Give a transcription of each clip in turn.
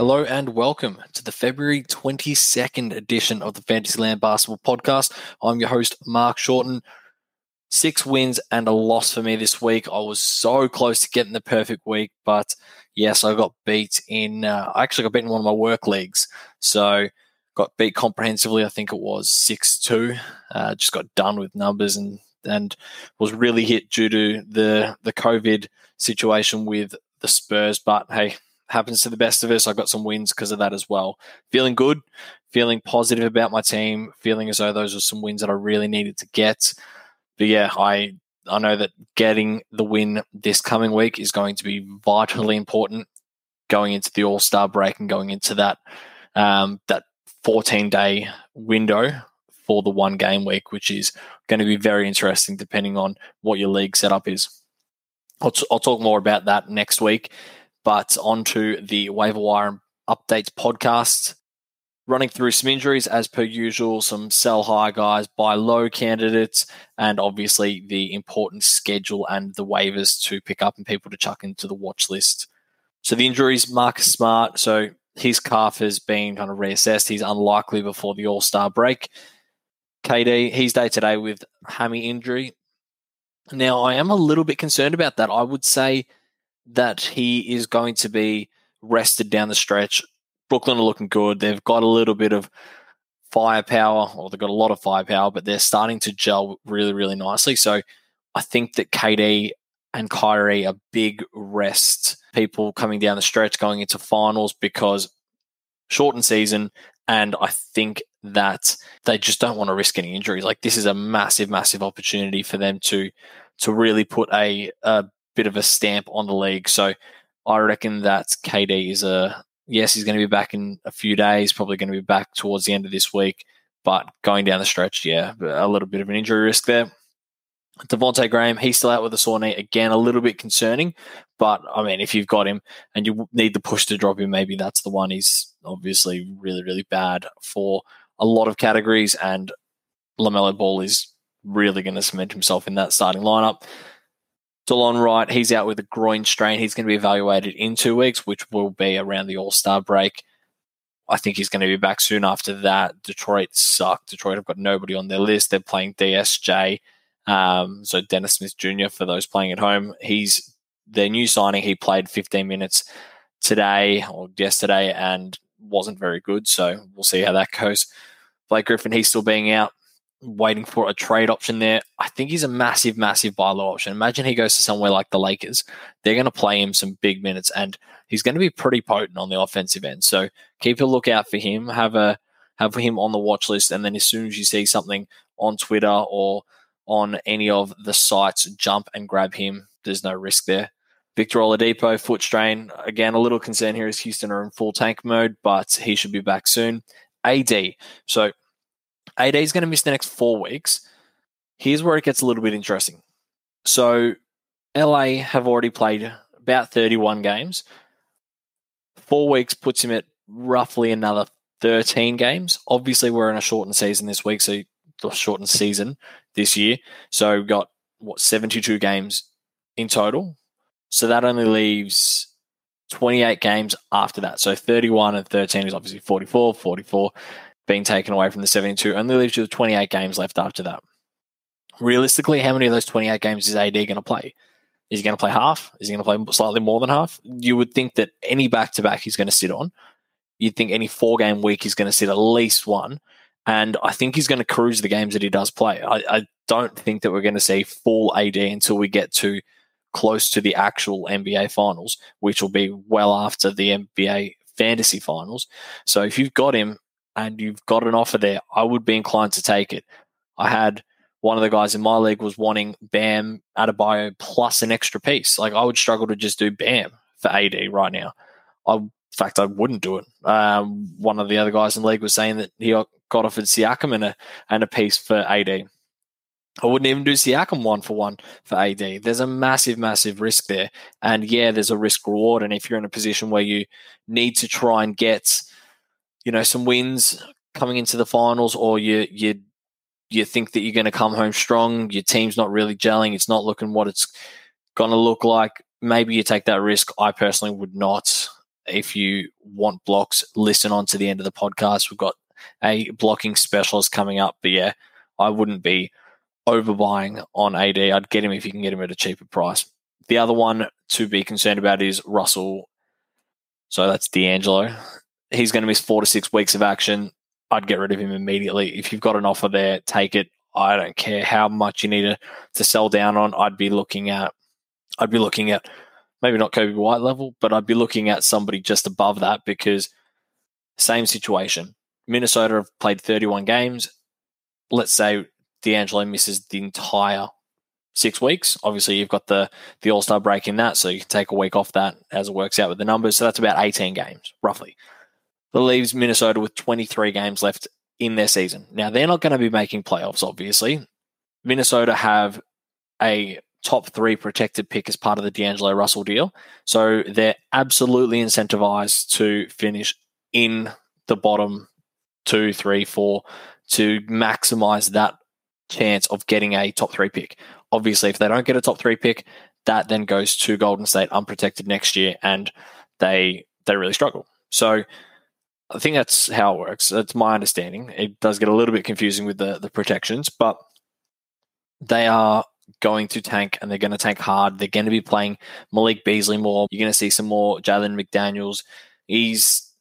Hello and welcome to the February 22nd edition of the Fantasyland Basketball Podcast. I'm your host, Mark Shorten. Six wins and a loss for me this week. I was so close to getting the perfect week, but yes, I got beat in, uh, I actually got beat in one of my work leagues. So got beat comprehensively. I think it was 6 2. Uh, just got done with numbers and and was really hit due to the the COVID situation with the Spurs. But hey, happens to the best of us. I got some wins because of that as well. Feeling good, feeling positive about my team, feeling as though those were some wins that I really needed to get. But yeah, I I know that getting the win this coming week is going to be vitally important going into the All Star break and going into that um, that 14 day window for the one game week, which is going to be very interesting depending on what your league setup is. I'll, t- I'll talk more about that next week. But onto the waiver wire updates podcast. Running through some injuries as per usual, some sell high guys, buy low candidates, and obviously the important schedule and the waivers to pick up and people to chuck into the watch list. So the injuries, Marcus Smart. So his calf has been kind of reassessed. He's unlikely before the All Star break. KD, he's day to day with hammy injury. Now, I am a little bit concerned about that. I would say that he is going to be rested down the stretch. Brooklyn are looking good. They've got a little bit of firepower, or they've got a lot of firepower, but they're starting to gel really, really nicely. So I think that KD and Kyrie are big rest people coming down the stretch going into finals because shortened season. And I think that they just don't want to risk any injuries. Like this is a massive, massive opportunity for them to to really put a, a bit of a stamp on the league. So I reckon that KD is a yes, he's going to be back in a few days, probably going to be back towards the end of this week. But going down the stretch, yeah, a little bit of an injury risk there. Devonte Graham, he's still out with a sore knee. Again, a little bit concerning. But I mean, if you've got him and you need the push to drop him, maybe that's the one. He's obviously really, really bad for a lot of categories. And LaMelo Ball is really going to cement himself in that starting lineup. Delon Wright, he's out with a groin strain. He's going to be evaluated in two weeks, which will be around the All Star break. I think he's going to be back soon after that. Detroit suck. Detroit have got nobody on their list. They're playing DSJ. Um, so Dennis Smith Jr. for those playing at home, he's their new signing. He played 15 minutes today or yesterday and wasn't very good. So we'll see how that goes. Blake Griffin, he's still being out waiting for a trade option there. I think he's a massive, massive buy low option. Imagine he goes to somewhere like the Lakers. They're going to play him some big minutes and he's going to be pretty potent on the offensive end. So keep a lookout for him. Have a have him on the watch list. And then as soon as you see something on Twitter or on any of the sites, jump and grab him. There's no risk there. Victor Oladipo, foot strain. Again, a little concern here is Houston are in full tank mode, but he should be back soon. AD. So AD is going to miss the next four weeks. Here's where it gets a little bit interesting. So, LA have already played about 31 games. Four weeks puts him at roughly another 13 games. Obviously, we're in a shortened season this week, so the shortened season this year. So, we've got what 72 games in total. So, that only leaves 28 games after that. So, 31 and 13 is obviously 44, 44 being taken away from the 72 only leaves you with 28 games left after that. Realistically, how many of those 28 games is AD going to play? Is he going to play half? Is he going to play slightly more than half? You would think that any back to back he's going to sit on. You'd think any four game week he's going to sit at least one. And I think he's going to cruise the games that he does play. I, I don't think that we're going to see full AD until we get to close to the actual NBA finals, which will be well after the NBA fantasy finals. So if you've got him and you've got an offer there, I would be inclined to take it. I had one of the guys in my league was wanting Bam Adebayo plus an extra piece. Like I would struggle to just do Bam for AD right now. I, in fact, I wouldn't do it. Um, one of the other guys in the league was saying that he got offered Siakam and a and a piece for AD. I wouldn't even do Siakam one for one for AD. There's a massive, massive risk there, and yeah, there's a risk reward. And if you're in a position where you need to try and get you know some wins coming into the finals, or you you you think that you're going to come home strong, your team's not really gelling, it's not looking what it's going to look like. Maybe you take that risk. I personally would not. if you want blocks, listen on to the end of the podcast. We've got a blocking specialist coming up. But yeah, I wouldn't be overbuying on AD. I'd get him if you can get him at a cheaper price. The other one to be concerned about is Russell. So that's D'Angelo. He's going to miss four to six weeks of action. I'd get rid of him immediately. If you've got an offer there, take it. I don't care how much you need to, to sell down on. I'd be looking at, I'd be looking at maybe not Coby White level, but I'd be looking at somebody just above that because same situation. Minnesota have played 31 games. Let's say D'Angelo misses the entire six weeks. Obviously, you've got the the All Star break in that, so you can take a week off that as it works out with the numbers. So that's about 18 games, roughly. That leaves Minnesota with 23 games left in their season. Now, they're not going to be making playoffs, obviously. Minnesota have a top three protected pick as part of the D'Angelo Russell deal. So they're absolutely incentivized to finish in the bottom two, three, four to maximize that chance of getting a top three pick. Obviously, if they don't get a top three pick, that then goes to Golden State unprotected next year, and they they really struggle. So I think that's how it works. That's my understanding. It does get a little bit confusing with the the protections, but they are going to tank and they're going to tank hard. They're going to be playing Malik Beasley more. You're going to see some more Jalen McDaniels. He's,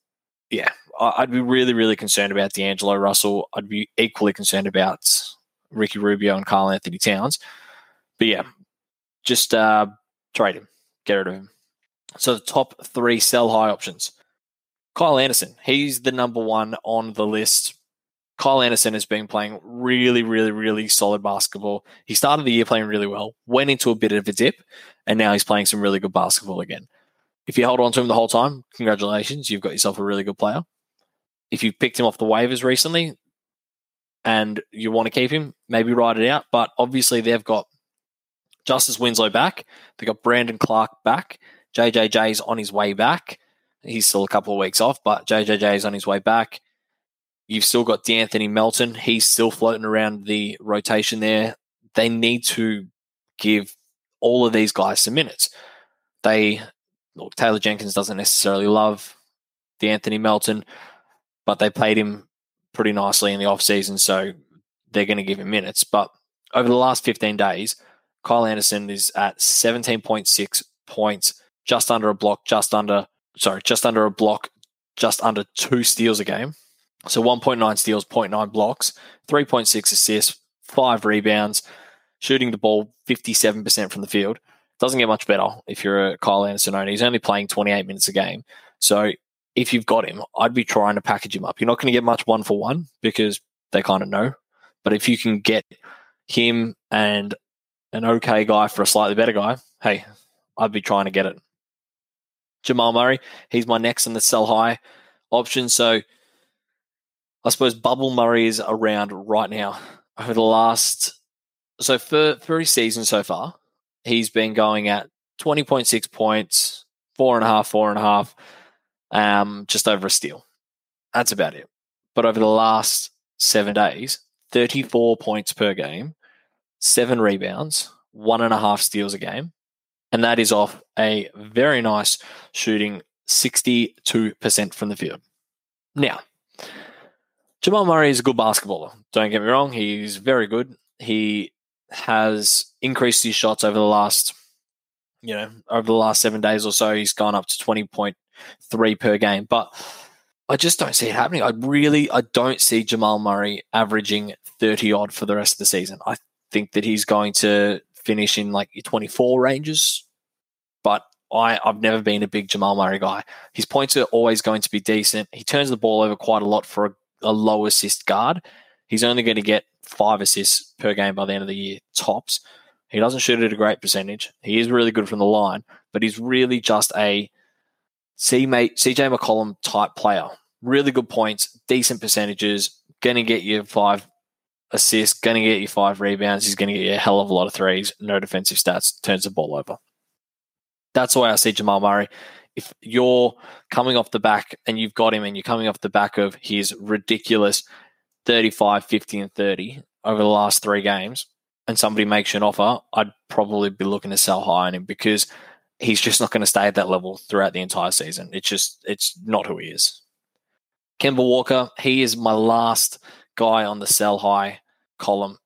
yeah, I'd be really, really concerned about D'Angelo Russell. I'd be equally concerned about Ricky Rubio and Karl-Anthony Towns. But yeah, just uh, trade him, get rid of him. So the top three sell high options. Kyle Anderson, he's the number one on the list. Kyle Anderson has been playing really, really, really solid basketball. He started the year playing really well, went into a bit of a dip, and now he's playing some really good basketball again. If you hold on to him the whole time, congratulations, you've got yourself a really good player. If you picked him off the waivers recently, and you want to keep him, maybe ride it out. But obviously, they've got Justice Winslow back. They've got Brandon Clarke back. JJJ's on his way back. He's still a couple of weeks off, but JJJ is on his way back. You've still got D'Anthony Melton. He's still floating around the rotation there. They need to give all of these guys some minutes. They look, Taylor Jenkins doesn't necessarily love D'Anthony Melton, but they played him pretty nicely in the off season, so they're going to give him minutes. But over the last 15 days, Kyle Anderson is at 17.6 points, just under a block, just under sorry, just under a block, just under two steals a game. So 1.9 steals, 0.9 blocks, 3.6 assists, five rebounds, shooting the ball 57% from the field. Doesn't get much better if you're a Kyle Anderson owner. He's only playing 28 minutes a game. So if you've got him, I'd be trying to package him up. You're not going to get much one for one because they kind of know. But if you can get him and an okay guy for a slightly better guy, hey, I'd be trying to get it. Jamal Murray, he's my next in the sell high option. So I suppose Bubble Murray is around right now. Over the last, so for, for his season so far, he's been going at 20.6 points, four and a half, four and a half um, just over a steal. That's about it. But over the last seven days, 34 points per game, seven rebounds, one and a half steals a game. And that is off a very nice shooting 62% from the field. Now, Jamal Murray is a good basketballer. Don't get me wrong. He's very good. He has increased his shots over the last, you know, over the last seven days or so. He's gone up to 20 point three per game. But I just don't see it happening. I really I don't see Jamal Murray averaging 30 odd for the rest of the season. I think that he's going to finish in like your 24 ranges. But I, I've never been a big Jamal Murray guy. His points are always going to be decent. He turns the ball over quite a lot for a, a low assist guard. He's only going to get five assists per game by the end of the year, tops. He doesn't shoot at a great percentage. He is really good from the line, but he's really just a CJ McCollum type player. Really good points, decent percentages, going to get you five assists, going to get you five rebounds. He's going to get you a hell of a lot of threes, no defensive stats, turns the ball over. That's why I see Jamal Murray. If you're coming off the back and you've got him and you're coming off the back of his ridiculous 35, 50, and 30 over the last three games, and somebody makes you an offer, I'd probably be looking to sell high on him because he's just not going to stay at that level throughout the entire season. It's just, it's not who he is. Kemba Walker, he is my last guy on the sell high column.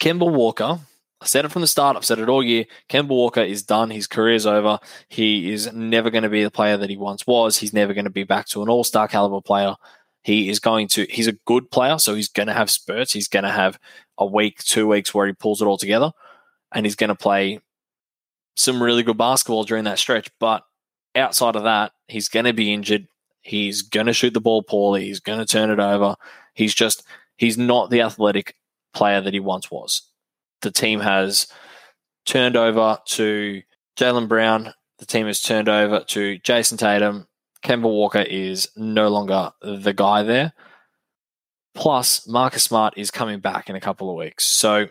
Kemba Walker, I said it from the start, I've said it all year. Kemba Walker is done. His career's over. He is never going to be the player that he once was. He's never going to be back to an all star caliber player. He is going to, he's a good player, so he's going to have spurts. He's going to have a week, two weeks where he pulls it all together, and he's going to play some really good basketball during that stretch. But outside of that, he's going to be injured. He's going to shoot the ball poorly. He's going to turn it over. He's just, he's not the athletic player that he once was. The team has turned over to Jaylen Brown. The team has turned over to Jayson Tatum. Kemba Walker is no longer the guy there. Plus, Marcus Smart is coming back in a couple of weeks. So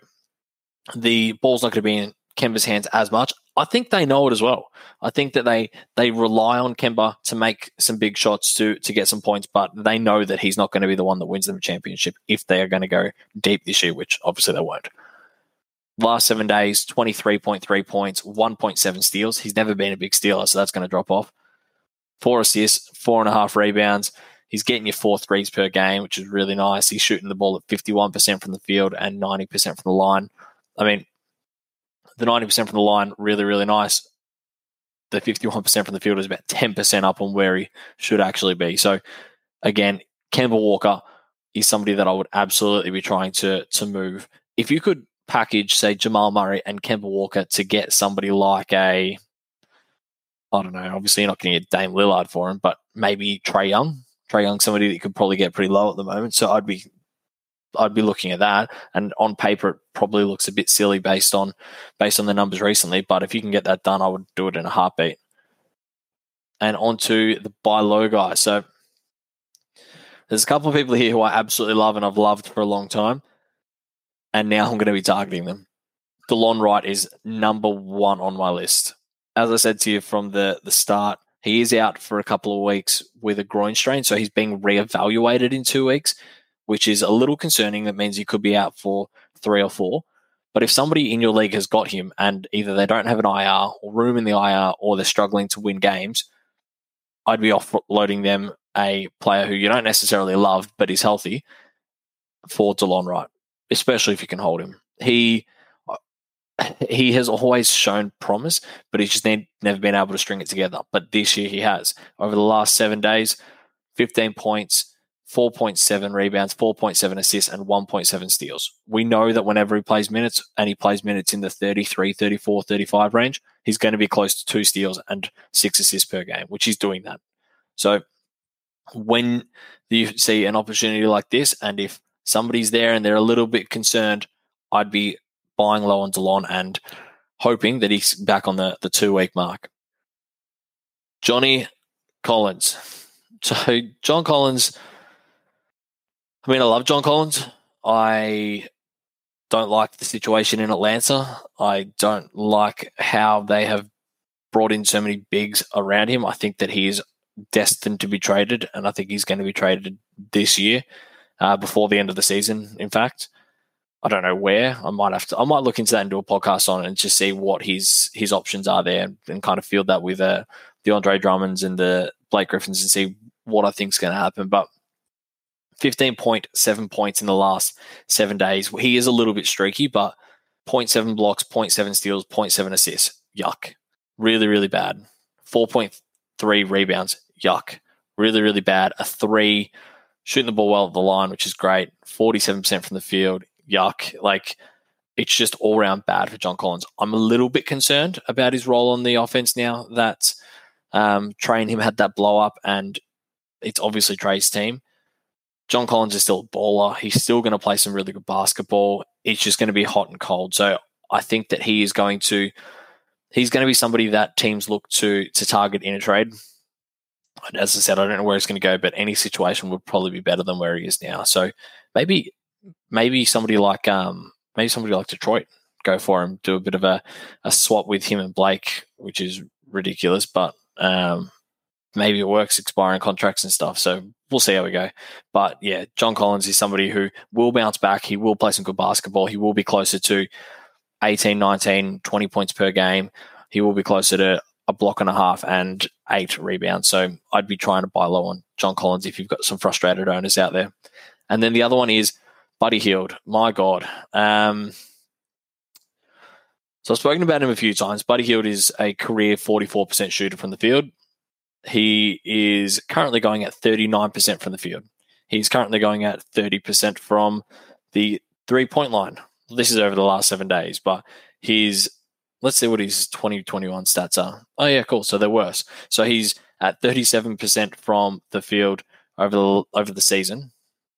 the ball's not going to be in Kemba's hands as much. I think they know it as well. I think that they they rely on Kemba to make some big shots to to get some points, but they know that he's not going to be the one that wins them a championship if they are going to go deep this year, which obviously they won't. Last seven days, 23.3 points, 1.7 steals. He's never been a big stealer, so that's going to drop off. Four assists, four and a half rebounds. He's getting you four threes per game, which is really nice. He's shooting the ball at 51% from the field and 90% from the line. I mean, the 90% from the line, really, really nice. The 51% from the field is about 10% up on where he should actually be. So, again, Kemba Walker is somebody that I would absolutely be trying to to move. If you could package, say, Jamal Murray and Kemba Walker to get somebody like a, I don't know, obviously you're not going to get Dame Lillard for him, but maybe Trae Young. Trae Young, somebody that you could probably get pretty low at the moment. So I'd be I'd be looking at that. And on paper, it probably looks a bit silly based on based on the numbers recently. But if you can get that done, I would do it in a heartbeat. And onto the buy low guy. So there's a couple of people here who I absolutely love and I've loved for a long time. And now I'm going to be targeting them. Delon Wright is number one on my list. As I said to you from the, the start, he is out for a couple of weeks with a groin strain. So he's being reevaluated in two weeks which is a little concerning. That means he could be out for three or four. But if somebody in your league has got him and either they don't have an IR or room in the IR or they're struggling to win games, I'd be offloading them a player who you don't necessarily love but is healthy for Delon Wright, especially if you can hold him. He he has always shown promise, but he's just never been able to string it together. But this year he has. Over the last seven days, 15 points, 4.7 rebounds, 4.7 assists, and 1.7 steals. We know that whenever he plays minutes and he plays minutes in the 33, 34, 35 range, he's going to be close to two steals and six assists per game, which he's doing that. So when you see an opportunity like this, and if somebody's there and they're a little bit concerned, I'd be buying low on Delon and hoping that he's back on the, the two week mark. Johnny Collins. So John Collins I mean, I love John Collins. I don't like the situation in Atlanta. I don't like how they have brought in so many bigs around him. I think that he is destined to be traded, and I think he's going to be traded this year uh, before the end of the season. In fact, I don't know where. I might have to. I might look into that and do a podcast on it and just see what his his options are there, and, and kind of field that with uh, the Andre Drummonds and the Blake Griffins and see what I think is going to happen. But 15.7 points in the last seven days. He is a little bit streaky, but 0.7 blocks, 0.7 steals, 0.7 assists. Yuck. Really, really bad. 4.3 rebounds. Yuck. Really, really bad. A three, shooting the ball well at the line, which is great. 47% from the field. Yuck. Like, it's just all around bad for John Collins. I'm a little bit concerned about his role on the offense now that um, and him had that blow up, and it's obviously Trae's team. John Collins is still a baller. He's still going to play some really good basketball. It's just going to be hot and cold. So I think that he is going to he's going to be somebody that teams look to to target in a trade. As I said, I don't know where he's going to go, but any situation would probably be better than where he is now. So maybe maybe somebody like um maybe somebody like Detroit go for him, do a bit of a, a swap with him and Blake, which is ridiculous, but um maybe it works expiring contracts and stuff. So we'll see how we go. But yeah, John Collins is somebody who will bounce back. He will play some good basketball. He will be closer to 18, 19, 20 points per game. He will be closer to a block and a half and eight rebounds. So I'd be trying to buy low on John Collins if you've got some frustrated owners out there. And then the other one is Buddy Hield. My God. Um, so I've spoken about him a few times. Buddy Hield is a career 44% shooter from the field. He is currently going at 39% from the field. He's currently going at 30% from the three point line. This is over the last seven days, but he's, let's see what his 2021 stats are. Oh, yeah, cool. So they're worse. So he's at 37% from the field over the, over the season.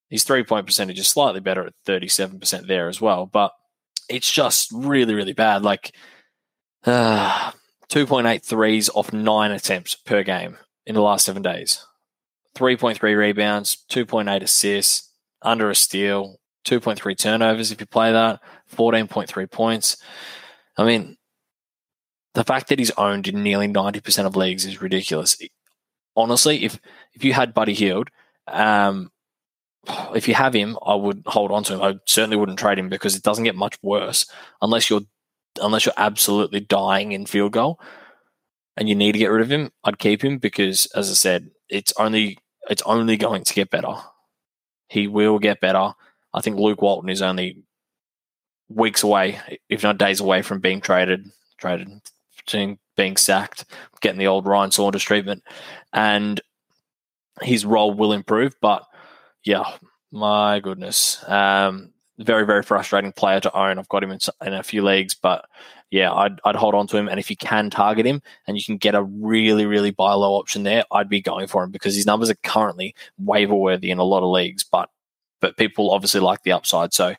His three point percentage is slightly better at 37% there as well, but it's just really, really bad. Like uh, 2.8 threes off nine attempts per game in the last seven days. 3.3 rebounds, 2.8 assists, under a steal, 2.3 turnovers if you play that, 14.3 points. I mean, the fact that he's owned in nearly 90% of leagues is ridiculous. Honestly, if if you had Buddy Hield, um, if you have him, I would hold on to him. I certainly wouldn't trade him because it doesn't get much worse unless you're unless you're absolutely dying in field goal and you need to get rid of him. I'd keep him because, as I said, it's only it's only going to get better. He will get better. I think Luke Walton is only weeks away, if not days away, from being traded, traded, being sacked, getting the old Ryan Saunders treatment, and his role will improve. But yeah, my goodness. Um, very, very frustrating player to own. I've got him in, in, a few leagues, but yeah, I'd, I'd hold on to him. And if you can target him and you can get a really, really buy low option there, I'd be going for him because his numbers are currently waiver worthy in a lot of leagues, but but people obviously like the upside. So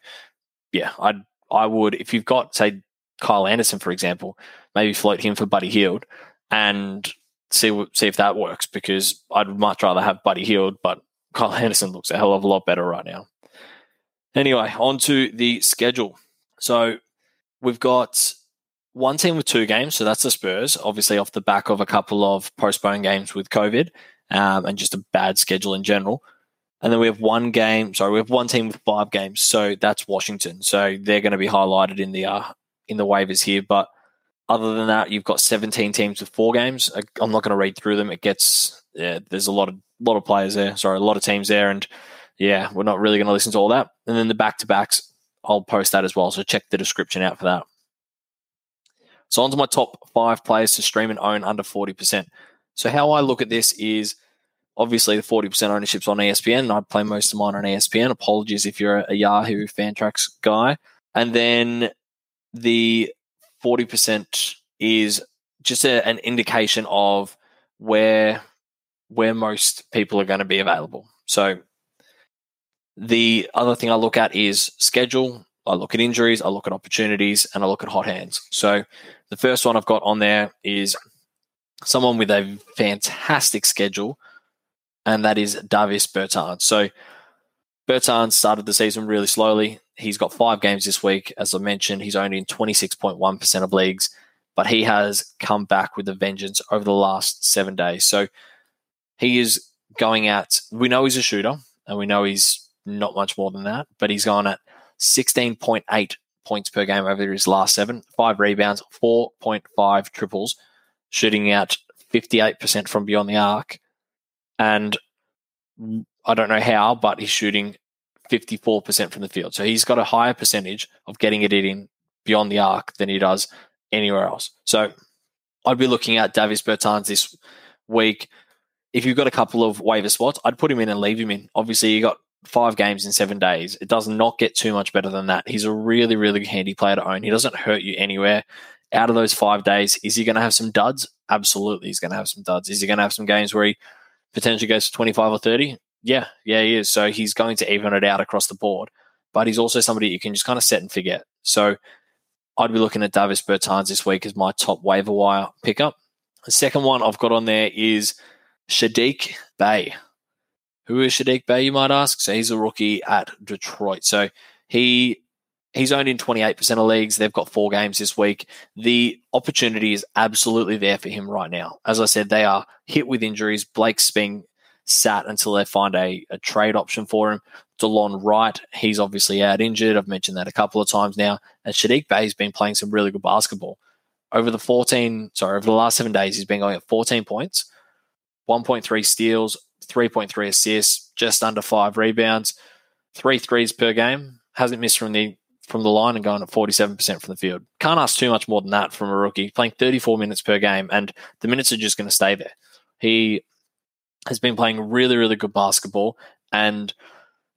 yeah, I'd I would if you've got say Kyle Anderson for example, maybe float him for Buddy Hield and see see if that works because I'd much rather have Buddy Hield, but Kyle Anderson looks a hell of a lot better right now. Anyway, on to the schedule. So we've got one team with two games, so that's the Spurs, obviously off the back of a couple of postponed games with COVID um, and just a bad schedule in general. And then we have one game, sorry, we have one team with five games, so that's Washington. So they're going to be highlighted in the uh, in the waivers here. But other than that, you've got 17 teams with four games. I'm not going to read through them. It gets yeah, there's a lot of lot of players there. Sorry, a lot of teams there, and yeah, we're not really going to listen to all that. And then the back to backs, I'll post that as well. So check the description out for that. So on to my top five players to stream and own under 40%. So how I look at this is obviously the 40% ownership's on ESPN. I play most of mine on ESPN. Apologies if you're a Yahoo Fantrax guy. And then the 40% is just a, an indication of where where most people are going to be available. So the other thing I look at is schedule. I look at injuries, I look at opportunities, and I look at hot hands. So the first one I've got on there is someone with a fantastic schedule, and that is Davis Bertans. So Bertans started the season really slowly. He's got five games this week. As I mentioned, he's only in 26.1% of leagues, but he has come back with a vengeance over the last seven days. So he is going out. we know he's a shooter, and we know he's not much more than that, but he's gone at 16.8 points per game over his last seven, five rebounds, 4.5 triples, shooting out 58% from beyond the arc. And I don't know how, but he's shooting 54% from the field. So he's got a higher percentage of getting it in beyond the arc than he does anywhere else. So I'd be looking at Davis Bertans this week. If you've got a couple of waiver spots, I'd put him in and leave him in. Obviously, you got five games in seven days. It does not get too much better than that. He's a really, really handy player to own. He doesn't hurt you anywhere. Out of those five days, is he going to have some duds? Absolutely, he's going to have some duds. Is he going to have some games where he potentially goes to 25 or 30? Yeah, yeah, he is. So he's going to even it out across the board. But he's also somebody you can just kind of set and forget. So I'd be looking at Davis Bertans this week as my top waiver wire pickup. The second one I've got on there is Saddiq Bey. Who is Saddiq Bey, you might ask? So he's a rookie at Detroit. So he he's owned in 28% of leagues. They've got four games this week. The opportunity is absolutely there for him right now. As I said, they are hit with injuries. Blake's being sat until they find a, a trade option for him. Delon Wright, he's obviously out injured. I've mentioned that a couple of times now. And Saddiq Bey's been playing some really good basketball. over the 14, sorry, over the last seven days, he's been going at 14 points, 1.3 steals, 3.3 assists, just under five rebounds, three threes per game. Hasn't missed from the from the line and going at 47% from the field. Can't ask too much more than that from a rookie, playing 34 minutes per game, and the minutes are just going to stay there. He has been playing really, really good basketball, and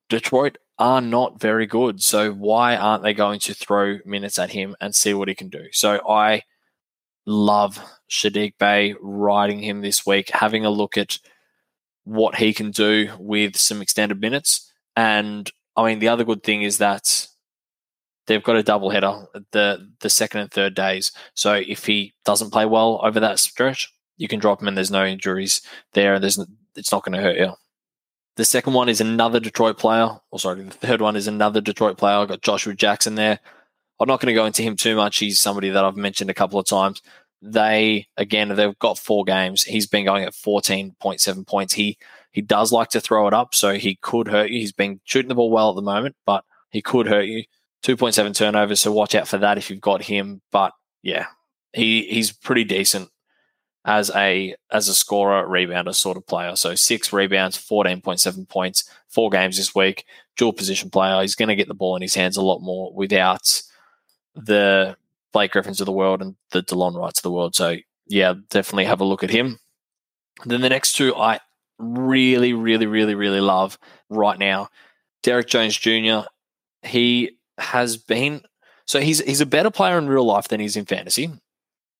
Detroit are not very good. So why aren't they going to throw minutes at him and see what he can do? So I love Saddiq Bey riding him this week, having a look at what he can do with some extended minutes. And I mean, the other good thing is that they've got a double header the the second and third days. So if he doesn't play well over that stretch, you can drop him and there's no injuries there. and There's it's not going to hurt you. The second one is another Detroit player. Or sorry, the third one is another Detroit player. I got Joshua Jackson there. I'm not going to go into him too much. He's somebody that I've mentioned a couple of times. They again, they've got four games. He's been going at 14.7 points. He he does like to throw it up, so he could hurt you. He's been shooting the ball well at the moment, but he could hurt you. 2.7 turnovers, so watch out for that if you've got him. But yeah, he he's pretty decent as a as a scorer, rebounder sort of player. So six rebounds, 14.7 points, four games this week. Dual position player. He's going to get the ball in his hands a lot more without the Blake Griffins of the world and the Delon Wrights of the world. So yeah, definitely have a look at him. then the next two I really, really, really, really love right now. Derrick Jones Jr. He has been so he's he's a better player in real life than he's in fantasy.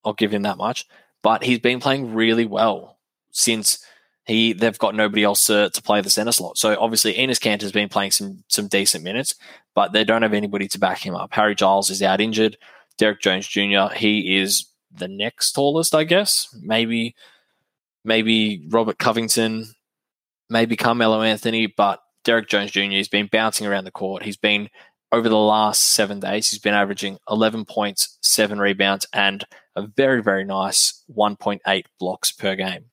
I'll give him that much. But he's been playing really well since he they've got nobody else to, to play the center slot. So obviously Enes Kanter has been playing some some decent minutes, but they don't have anybody to back him up. Harry Giles is out injured. Derrick Jones Jr. He is the next tallest, I guess. Maybe maybe Robert Covington, maybe Carmelo Anthony, but Derrick Jones Jr. has been bouncing around the court. He's been over the last seven days, he's been averaging 11 points, seven rebounds, and a very, very nice 1.8 blocks per game.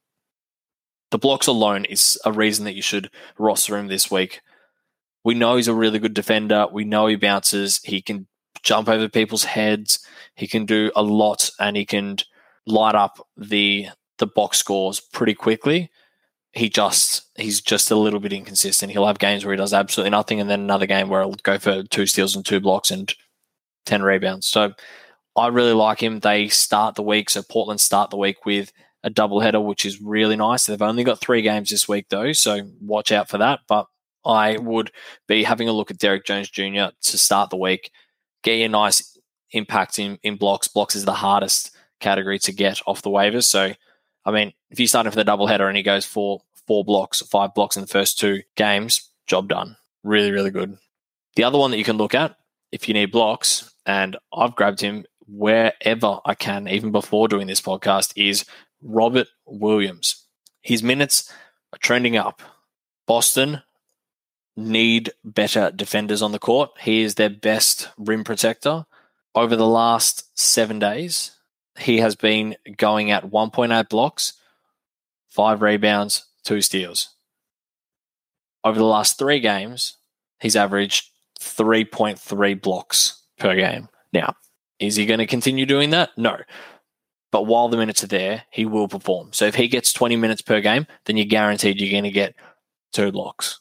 The blocks alone is a reason that you should roster him this week. We know he's a really good defender. We know he bounces. He can jump over people's heads. He can do a lot, and he can light up the the box scores pretty quickly he just he's just a little bit inconsistent. He'll have games where he does absolutely nothing, and then another game where he'll go for two steals and two blocks and ten rebounds. So I really like him. They start the week, so Portland start the week with a double header, which is really nice. They've only got three games this week though, so watch out for that. But I would be having a look at Derrick Jones Jr. to start the week, get you a nice impact in, in blocks. Blocks is the hardest category to get off the waivers. So I mean, if you start him for the doubleheader and he goes for four blocks, five blocks in the first two games, job done. Really, really good. The other one that you can look at if you need blocks, and I've grabbed him wherever I can, even before doing this podcast, is Robert Williams. His minutes are trending up. Boston need better defenders on the court. He is their best rim protector. Over the last seven days, he has been going at 1.8 blocks, five rebounds, two steals. Over the last three games, he's averaged 3.3 blocks per game. Now, is he going to continue doing that? No. But while the minutes are there, he will perform. So if he gets 20 minutes per game, then you're guaranteed you're going to get two blocks.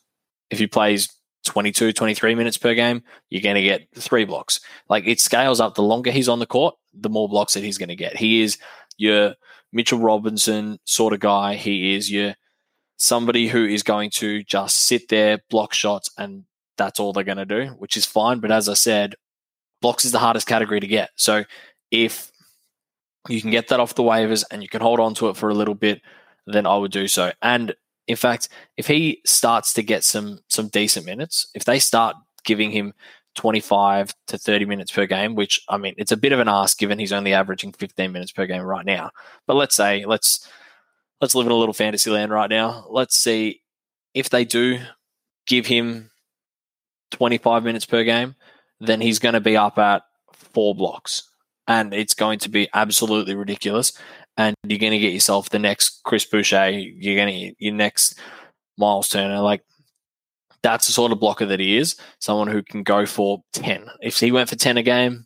If he plays 22, 23 minutes per game, you're going to get three blocks. Like it scales up. The longer he's on the court, the more blocks that he's going to get. He is your Mitchell Robinson sort of guy. He is your somebody who is going to just sit there, block shots, and that's all they're going to do, which is fine. But as I said, blocks is the hardest category to get. So if you can get that off the waivers and you can hold on to it for a little bit, then I would do so. And in fact, if he starts to get some some decent minutes, if they start giving him 25 to 30 minutes per game, which I mean, it's a bit of an ask given he's only averaging 15 minutes per game right now. But let's say let's let's live in a little fantasy land right now. Let's see if they do give him 25 minutes per game, then he's going to be up at four blocks. And it's going to be absolutely ridiculous. And you're going to get yourself the next Chris Boucher. You're going to get your next Miles Turner. Like that's the sort of blocker that he is. Someone who can go for 10. If he went for 10 a game,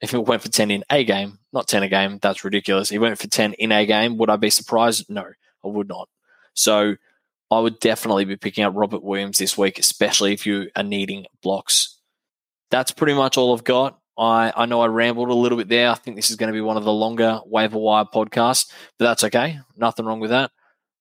If he went for 10 in a game, not 10 a game, that's ridiculous. He went for 10 in a game, would I be surprised? No, I would not. So I would definitely be picking up Robert Williams this week, especially if you are needing blocks. That's pretty much all I've got. I, I know I rambled a little bit there. I think this is going to be one of the longer waiver wire podcasts, but that's okay. Nothing wrong with that.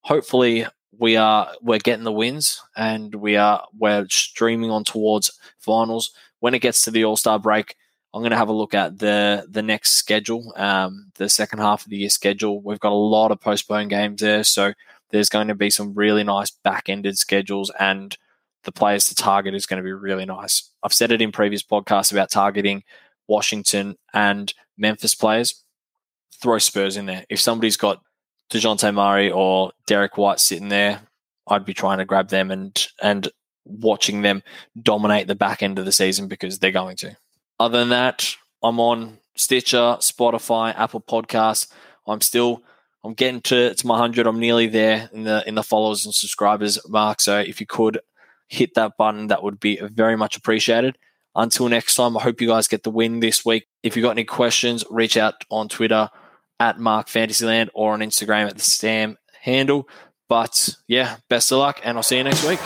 Hopefully, we are we're getting the wins and we are we're streaming on towards finals. When it gets to the All Star break, I'm going to have a look at the the next schedule, um, the second half of the year schedule. We've got a lot of postponed games there, so there's going to be some really nice back ended schedules, and the players to target is going to be really nice. I've said it in previous podcasts about targeting Washington and Memphis players. Throw Spurs in there. If somebody's got Dejounte Murray or Derrick White sitting there, I'd be trying to grab them and and watching them dominate the back end of the season because they're going to. Other than that, I'm on Stitcher, Spotify, Apple Podcasts. I'm still I'm getting to, to my hundred. I'm nearly there in the in the followers and subscribers mark. So if you could hit that button, that would be very much appreciated. Until next time, I hope you guys get the win this week. If you've got any questions, reach out on Twitter at Mark Fantasyland or on Instagram at the Stam handle. But yeah, best of luck, and I'll see you next week.